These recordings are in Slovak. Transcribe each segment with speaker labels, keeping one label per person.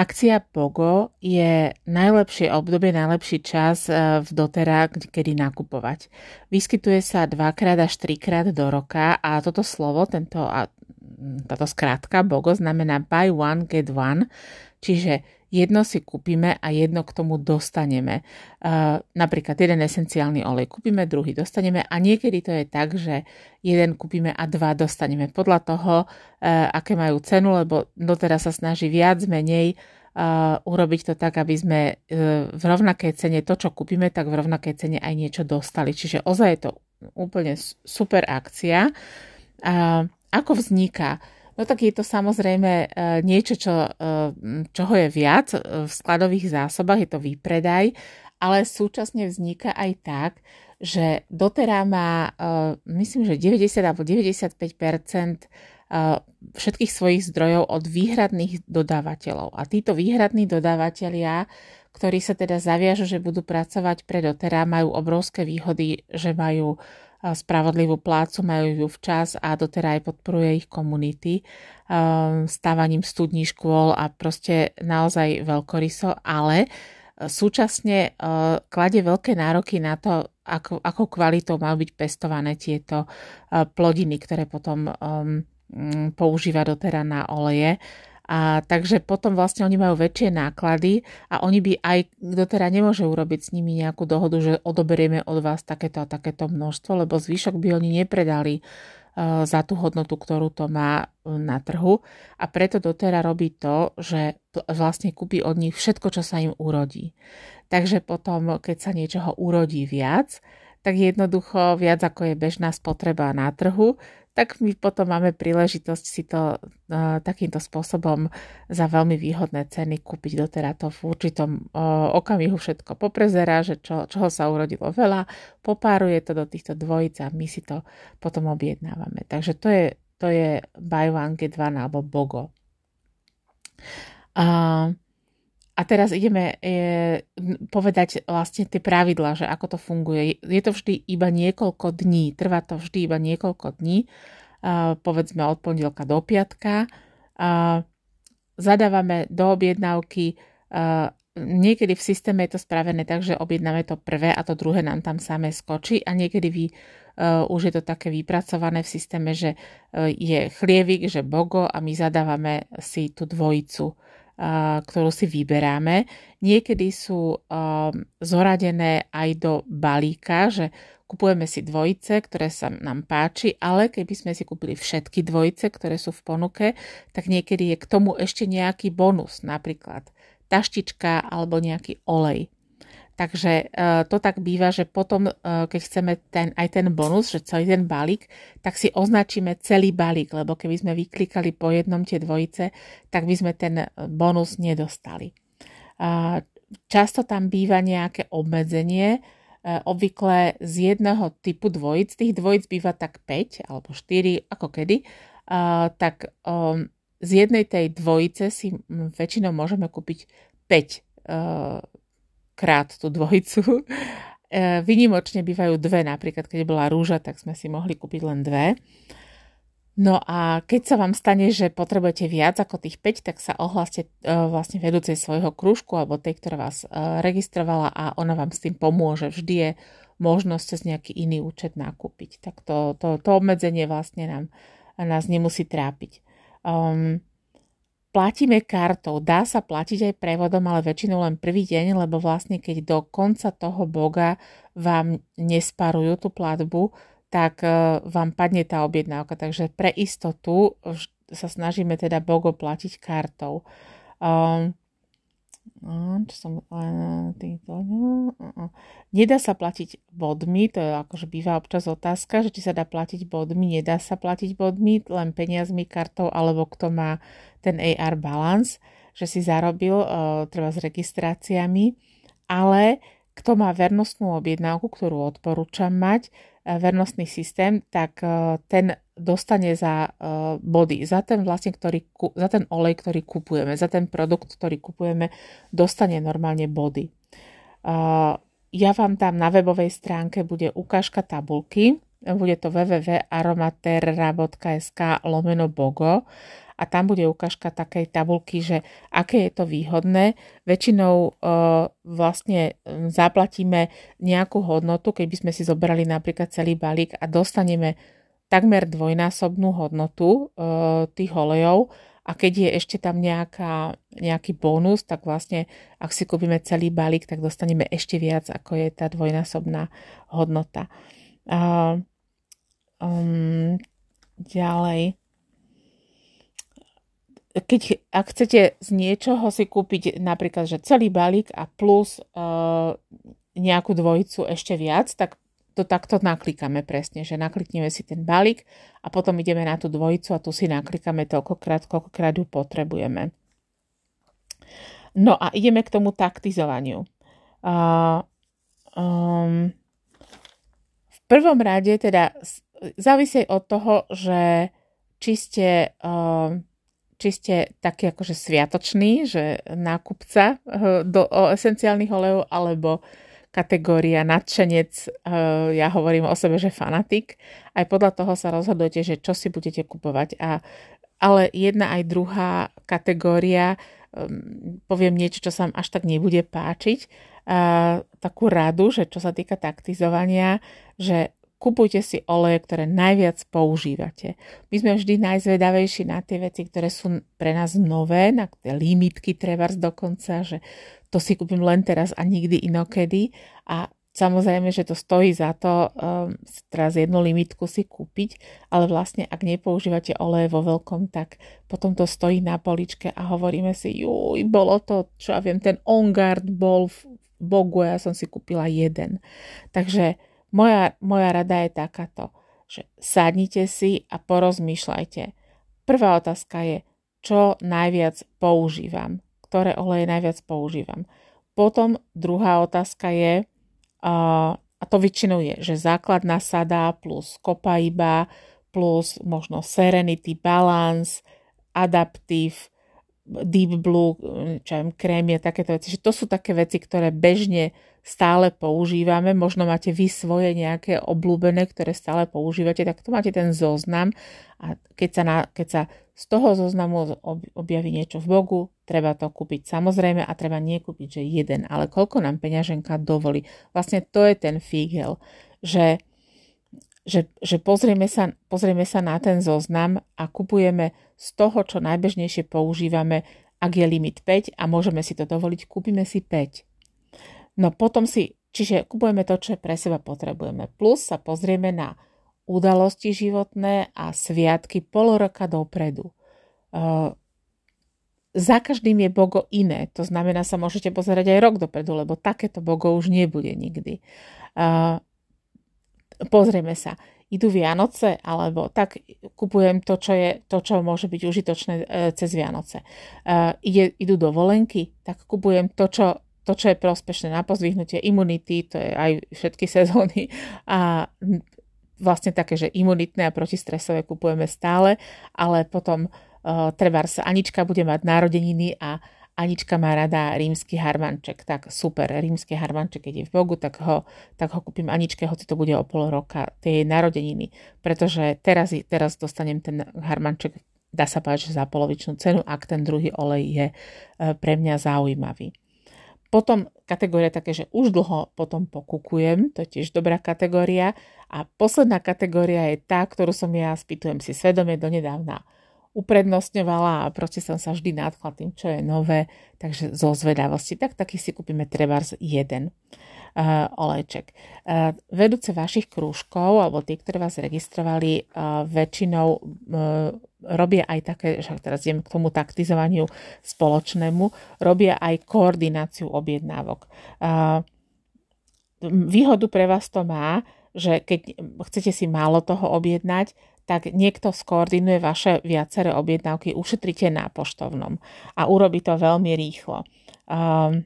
Speaker 1: Akcia Pogo je najlepšie obdobie, najlepší čas e, v dotera, kedy nakupovať. Vyskytuje sa dvakrát až trikrát do roka a toto slovo, tento, táto skrátka Bogo znamená buy one, get one, čiže jedno si kúpime a jedno k tomu dostaneme. Uh, napríklad jeden esenciálny olej kúpime, druhý dostaneme a niekedy to je tak, že jeden kúpime a dva dostaneme podľa toho, uh, aké majú cenu, lebo doteraz sa snaží viac, menej uh, urobiť to tak, aby sme v rovnakej cene to, čo kúpime, tak v rovnakej cene aj niečo dostali. Čiže ozaj je to úplne super akcia. Uh, ako vzniká? No tak je to samozrejme e, niečo, čo, e, čoho je viac e, v skladových zásobách, je to výpredaj, ale súčasne vzniká aj tak, že doterá má, myslím, že 90 alebo 95% všetkých svojich zdrojov od výhradných dodávateľov. A títo výhradní dodávateľia, ktorí sa teda zaviažu, že budú pracovať pre doterá, majú obrovské výhody, že majú spravodlivú plácu, majú ju včas a doteraj aj podporuje ich komunity stávaním studní škôl a proste naozaj veľkoryso, ale e, súčasne e, kladie veľké nároky na to, ako, akou kvalitou majú byť pestované tieto e, plodiny, ktoré potom používa dotera na oleje. A takže potom vlastne oni majú väčšie náklady a oni by aj, kto teda nemôže urobiť s nimi nejakú dohodu, že odoberieme od vás takéto a takéto množstvo, lebo zvyšok by oni nepredali uh, za tú hodnotu, ktorú to má e, na trhu. A preto dotera robí to, že vlastne kúpi od nich všetko, čo sa im urodí. Takže potom, keď sa niečoho urodí viac, tak jednoducho viac ako je bežná spotreba na trhu, tak my potom máme príležitosť si to uh, takýmto spôsobom za veľmi výhodné ceny kúpiť doteraz to v určitom uh, okamihu všetko poprezerá, že čo, čoho sa urodilo veľa, popáruje to do týchto dvojic a my si to potom objednávame. Takže to je, to je buy one, get one alebo BOGO. Uh, a teraz ideme e, povedať vlastne tie pravidla, že ako to funguje. Je to vždy iba niekoľko dní, trvá to vždy iba niekoľko dní, e, povedzme od pondelka do piatka. E, zadávame do objednávky, e, niekedy v systéme je to spravené tak, že objednáme to prvé a to druhé nám tam samé skočí a niekedy vy, uh, už je to také vypracované v systéme, že uh, je chlievik, že bogo a my zadávame si tú dvojicu ktorú si vyberáme. Niekedy sú zoradené aj do balíka, že kupujeme si dvojice, ktoré sa nám páči, ale keby sme si kúpili všetky dvojice, ktoré sú v ponuke, tak niekedy je k tomu ešte nejaký bonus, napríklad taštička alebo nejaký olej. Takže e, to tak býva, že potom, e, keď chceme ten, aj ten bonus, že celý ten balík, tak si označíme celý balík, lebo keby sme vyklikali po jednom tie dvojice, tak by sme ten bonus nedostali. Často tam býva nejaké obmedzenie, e, obvykle z jedného typu dvojic, tých dvojic býva tak 5 alebo 4, ako kedy, tak z jednej tej dvojice si väčšinou môžeme kúpiť 5 krát tú dvojicu. E, vynimočne bývajú dve, napríklad keď bola rúža, tak sme si mohli kúpiť len dve. No a keď sa vám stane, že potrebujete viac ako tých 5, tak sa ohláste e, vlastne vedúcej svojho krúžku alebo tej, ktorá vás e, registrovala a ona vám s tým pomôže. Vždy je možnosť cez nejaký iný účet nakúpiť. Tak to, to, to obmedzenie vlastne nám, nás nemusí trápiť. Um, Platíme kartou, dá sa platiť aj prevodom, ale väčšinou len prvý deň, lebo vlastne keď do konca toho boga vám nesparujú tú platbu, tak e, vám padne tá objednávka. Takže pre istotu sa snažíme teda bogo platiť kartou. Um, čo som týmto, nedá sa platiť bodmi, to je akože býva občas otázka, že či sa dá platiť bodmi, nedá sa platiť bodmi, len peniazmi, kartou, alebo kto má ten AR balance, že si zarobil, uh, treba s registráciami, ale kto má vernostnú objednávku, ktorú odporúčam mať, vernostný systém, tak uh, ten dostane za uh, body, za ten vlastne, ktorý, za ten olej, ktorý kupujeme, za ten produkt, ktorý kupujeme, dostane normálne body. Ja vám tam na webovej stránke bude ukážka tabulky, bude to www.aromaterra.sk lomeno bogo a tam bude ukážka takej tabulky, že aké je to výhodné. Väčšinou uh, vlastne zaplatíme nejakú hodnotu, keby sme si zobrali napríklad celý balík a dostaneme takmer dvojnásobnú hodnotu uh, tých olejov a keď je ešte tam nejaká, nejaký bonus, tak vlastne ak si kúpime celý balík, tak dostaneme ešte viac, ako je tá dvojnásobná hodnota. Uh, um, ďalej. Keď, ak chcete z niečoho si kúpiť napríklad, že celý balík a plus uh, nejakú dvojicu ešte viac, tak to takto naklikáme presne, že naklikneme si ten balík a potom ideme na tú dvojicu a tu si naklikáme toľkokrát, koľkokrát ju potrebujeme. No a ideme k tomu taktizovaniu. Uh, um, v prvom rade teda závisí od toho, že či ste, uh, či ste taký akože sviatočný, že nákupca uh, do, o esenciálnych olejov, alebo kategória nadšenec, eh, ja hovorím o sebe, že fanatik. Aj podľa toho sa rozhodujete, že čo si budete kupovať. A, ale jedna aj druhá kategória, ehm, poviem niečo, čo sa vám až tak nebude páčiť, takú radu, že čo sa týka taktizovania, že kupujte si oleje, ktoré najviac používate. My sme vždy najzvedavejší na tie veci, ktoré sú pre nás nové, na tie limitky trebárs dokonca, že to si kúpim len teraz a nikdy inokedy a Samozrejme, že to stojí za to um, teraz jednu limitku si kúpiť, ale vlastne ak nepoužívate oleje vo veľkom, tak potom to stojí na poličke a hovoríme si, juj, bolo to, čo ja viem, ten OnGuard bol v Bogu, ja som si kúpila jeden. Takže moja, moja rada je takáto, že sadnite si a porozmýšľajte. Prvá otázka je, čo najviac používam ktoré oleje najviac používam. Potom druhá otázka je, a to väčšinou je, že základná sada plus kopaiba plus možno Serenity Balance, Adaptive, Deep Blue, čo viem, krémie, takéto veci. Že to sú také veci, ktoré bežne stále používame. Možno máte vy svoje nejaké obľúbené, ktoré stále používate, tak tu máte ten zoznam a keď sa, na, keď sa z toho zoznamu objaví niečo v bogu, treba to kúpiť samozrejme a treba nie kúpiť, že jeden, ale koľko nám peňaženka dovolí. Vlastne to je ten fígel, že, že, že pozrieme, sa, pozrieme sa na ten zoznam a kupujeme z toho, čo najbežnejšie používame, ak je limit 5 a môžeme si to dovoliť, kúpime si 5. No potom si, čiže kupujeme to, čo pre seba potrebujeme. Plus sa pozrieme na udalosti životné a sviatky pol roka dopredu. Uh, za každým je Bogo iné, to znamená sa môžete pozerať aj rok dopredu, lebo takéto Bogo už nebude nikdy. Uh, pozrieme sa, idú Vianoce, alebo tak kupujem to, čo, je, to, čo môže byť užitočné uh, cez Vianoce. Uh, ide, idú dovolenky, tak kupujem to, čo to, čo je prospešné na pozvihnutie imunity, to je aj všetky sezóny a vlastne také, že imunitné a protistresové kupujeme stále, ale potom uh, sa Anička bude mať narodeniny a Anička má rada rímsky harmanček, tak super, rímsky harmanček, keď je v Bogu, tak ho, tak ho kúpim Aničke, hoci to bude o pol roka, tej narodeniny, pretože teraz, teraz dostanem ten harmanček, dá sa povedať, že za polovičnú cenu, ak ten druhý olej je uh, pre mňa zaujímavý. Potom kategória také, že už dlho potom pokukujem, to je tiež dobrá kategória. A posledná kategória je tá, ktorú som ja, spýtujem si svedomie, donedávna uprednostňovala a proste som sa vždy nadchla tým, čo je nové, takže zo zvedavosti, tak taký si kúpime trebárs jeden uh, olejček. Uh, vedúce vašich krúžkov, alebo tí, ktorí vás registrovali, uh, väčšinou uh, robia aj také, že teraz idem k tomu taktizovaniu spoločnému, robia aj koordináciu objednávok. Výhodu pre vás to má, že keď chcete si málo toho objednať, tak niekto skoordinuje vaše viaceré objednávky, ušetrite na poštovnom a urobí to veľmi rýchlo. Um,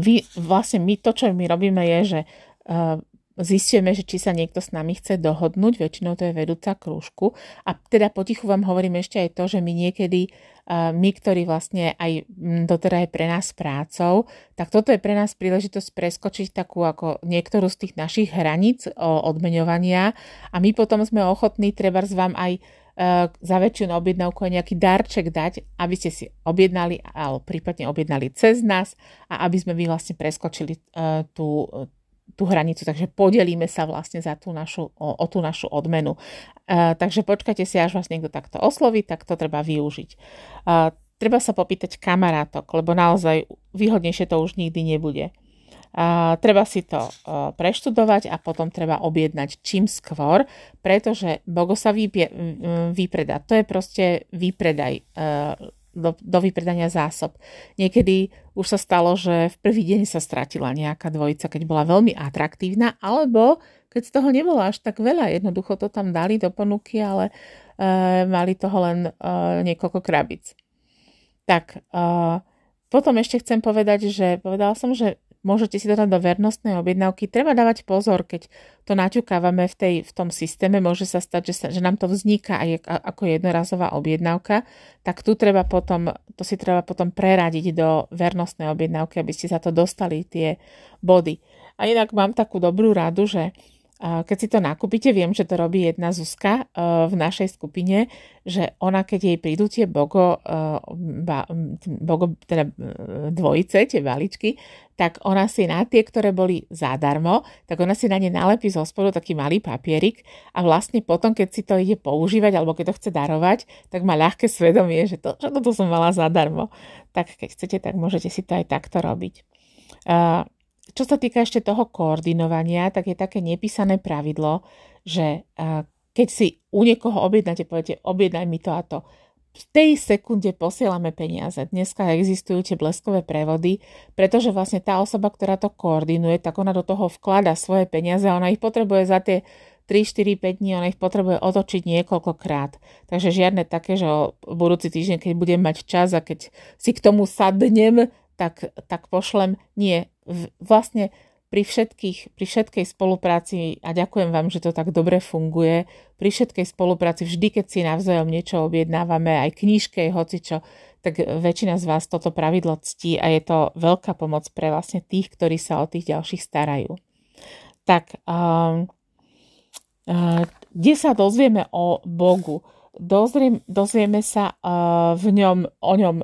Speaker 1: vy, vlastne my to, čo my robíme, je, že uh, zistíme, že či sa niekto s nami chce dohodnúť, väčšinou to je vedúca krúžku. A teda potichu vám hovorím ešte aj to, že my niekedy, my, ktorí vlastne aj doteraz je pre nás prácou, tak toto je pre nás príležitosť preskočiť takú ako niektorú z tých našich hraníc odmeňovania a my potom sme ochotní treba vám aj za väčšiu objednávku aj nejaký darček dať, aby ste si objednali, alebo prípadne objednali cez nás a aby sme vy vlastne preskočili uh, tú, tú hranicu, takže podelíme sa vlastne za tú našu, o, o tú našu odmenu. Uh, takže počkajte si, až vás niekto takto osloví, tak to treba využiť. Uh, treba sa popýtať kamarátok, lebo naozaj výhodnejšie to už nikdy nebude. A treba si to preštudovať a potom treba objednať čím skôr, pretože Bogo sa vypie, vypredá. To je proste výpredaj do, do vypredania zásob. Niekedy už sa stalo, že v prvý deň sa stratila nejaká dvojica, keď bola veľmi atraktívna, alebo keď z toho nebolo až tak veľa, jednoducho to tam dali do ponuky, ale e, mali toho len e, niekoľko krabic. Tak, e, potom ešte chcem povedať, že povedala som, že môžete si to do vernostnej objednávky. Treba dávať pozor, keď to naťukávame v, tej, v tom systéme, môže sa stať, že, sa, že nám to vzniká aj ako jednorazová objednávka, tak tu treba potom, to si treba potom preradiť do vernostnej objednávky, aby ste za to dostali tie body. A inak mám takú dobrú radu, že keď si to nakúpite, viem, že to robí jedna Zuzka e, v našej skupine, že ona, keď jej prídu tie bogo, e, bogo teda e, dvojice, tie valičky, tak ona si na tie, ktoré boli zadarmo, tak ona si na ne nalepí zo spodu taký malý papierik a vlastne potom, keď si to ide používať alebo keď to chce darovať, tak má ľahké svedomie, že to, že toto som mala zadarmo. Tak keď chcete, tak môžete si to aj takto robiť. Čo sa týka ešte toho koordinovania, tak je také nepísané pravidlo, že keď si u niekoho objednáte, poviete, objednaj mi to a to, v tej sekunde posielame peniaze. Dneska existujú tie bleskové prevody, pretože vlastne tá osoba, ktorá to koordinuje, tak ona do toho vklada svoje peniaze a ona ich potrebuje za tie 3, 4, 5 dní, ona ich potrebuje otočiť niekoľkokrát. Takže žiadne také, že budúci týždeň, keď budem mať čas a keď si k tomu sadnem, tak, tak pošlem. Nie, vlastne pri, všetkých, pri všetkej spolupráci, a ďakujem vám, že to tak dobre funguje, pri všetkej spolupráci, vždy, keď si navzájom niečo objednávame, aj knižke, hocičo, tak väčšina z vás toto pravidlo ctí a je to veľká pomoc pre vlastne tých, ktorí sa o tých ďalších starajú. Tak, um, uh, kde sa dozvieme o Bogu? Dozriem, dozvieme sa uh, v ňom, o ňom,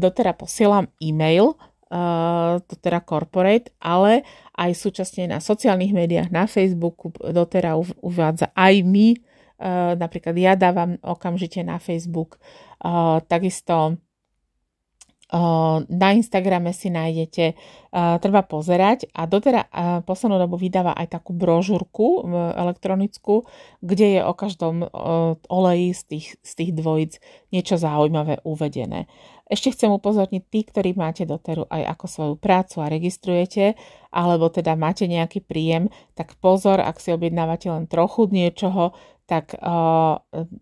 Speaker 1: doteraz posielam e-mail, to teda corporate, ale aj súčasne na sociálnych médiách, na Facebooku doteraz uvádza aj my, napríklad ja dávam okamžite na Facebook, takisto na Instagrame si nájdete, treba pozerať. A doteraz poslednú dobu vydáva aj takú brožúrku elektronickú, kde je o každom oleji z tých, z tých dvojic niečo zaujímavé uvedené. Ešte chcem upozorniť tí, ktorí máte doteru aj ako svoju prácu a registrujete, alebo teda máte nejaký príjem, tak pozor, ak si objednávate len trochu niečoho, tak uh,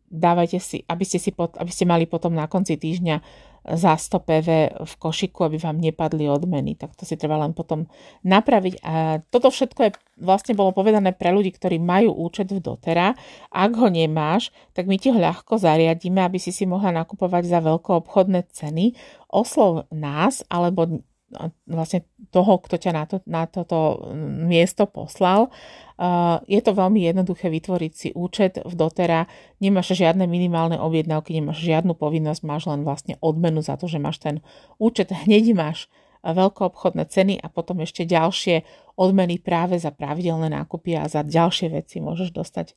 Speaker 1: dávajte si, aby ste, si pot, aby ste mali potom na konci týždňa za 100 PV v košiku, aby vám nepadli odmeny. Tak to si treba len potom napraviť. A toto všetko je vlastne bolo povedané pre ľudí, ktorí majú účet v dotera. Ak ho nemáš, tak my ti ho ľahko zariadíme, aby si si mohla nakupovať za veľko obchodné ceny. Oslov nás, alebo vlastne toho, kto ťa na, to, na toto miesto poslal. Je to veľmi jednoduché vytvoriť si účet v dotera, nemáš žiadne minimálne objednávky, nemáš žiadnu povinnosť, máš len vlastne odmenu za to, že máš ten účet, hneď máš veľkoobchodné ceny a potom ešte ďalšie odmeny práve za pravidelné nákupy a za ďalšie veci môžeš dostať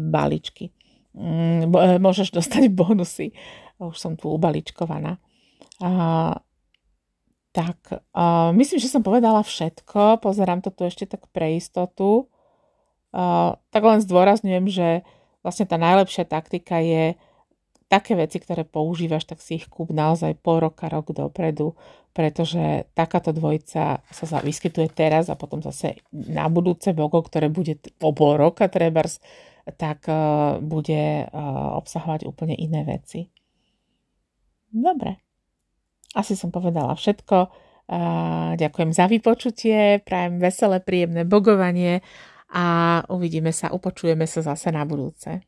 Speaker 1: balíčky. Mm, môžeš dostať bonusy. Už som tu ubaličkovaná. Tak, uh, myslím, že som povedala všetko. Pozerám to tu ešte tak pre istotu. Uh, tak len zdôrazňujem, že vlastne tá najlepšia taktika je také veci, ktoré používaš, tak si ich kúp naozaj pol roka, rok dopredu, pretože takáto dvojica sa vyskytuje teraz a potom zase na budúce bogo, ktoré bude o pol roka trebárs, tak uh, bude uh, obsahovať úplne iné veci. Dobre. Asi som povedala všetko. Ďakujem za vypočutie, prajem veselé, príjemné bogovanie a uvidíme sa, upočujeme sa zase na budúce.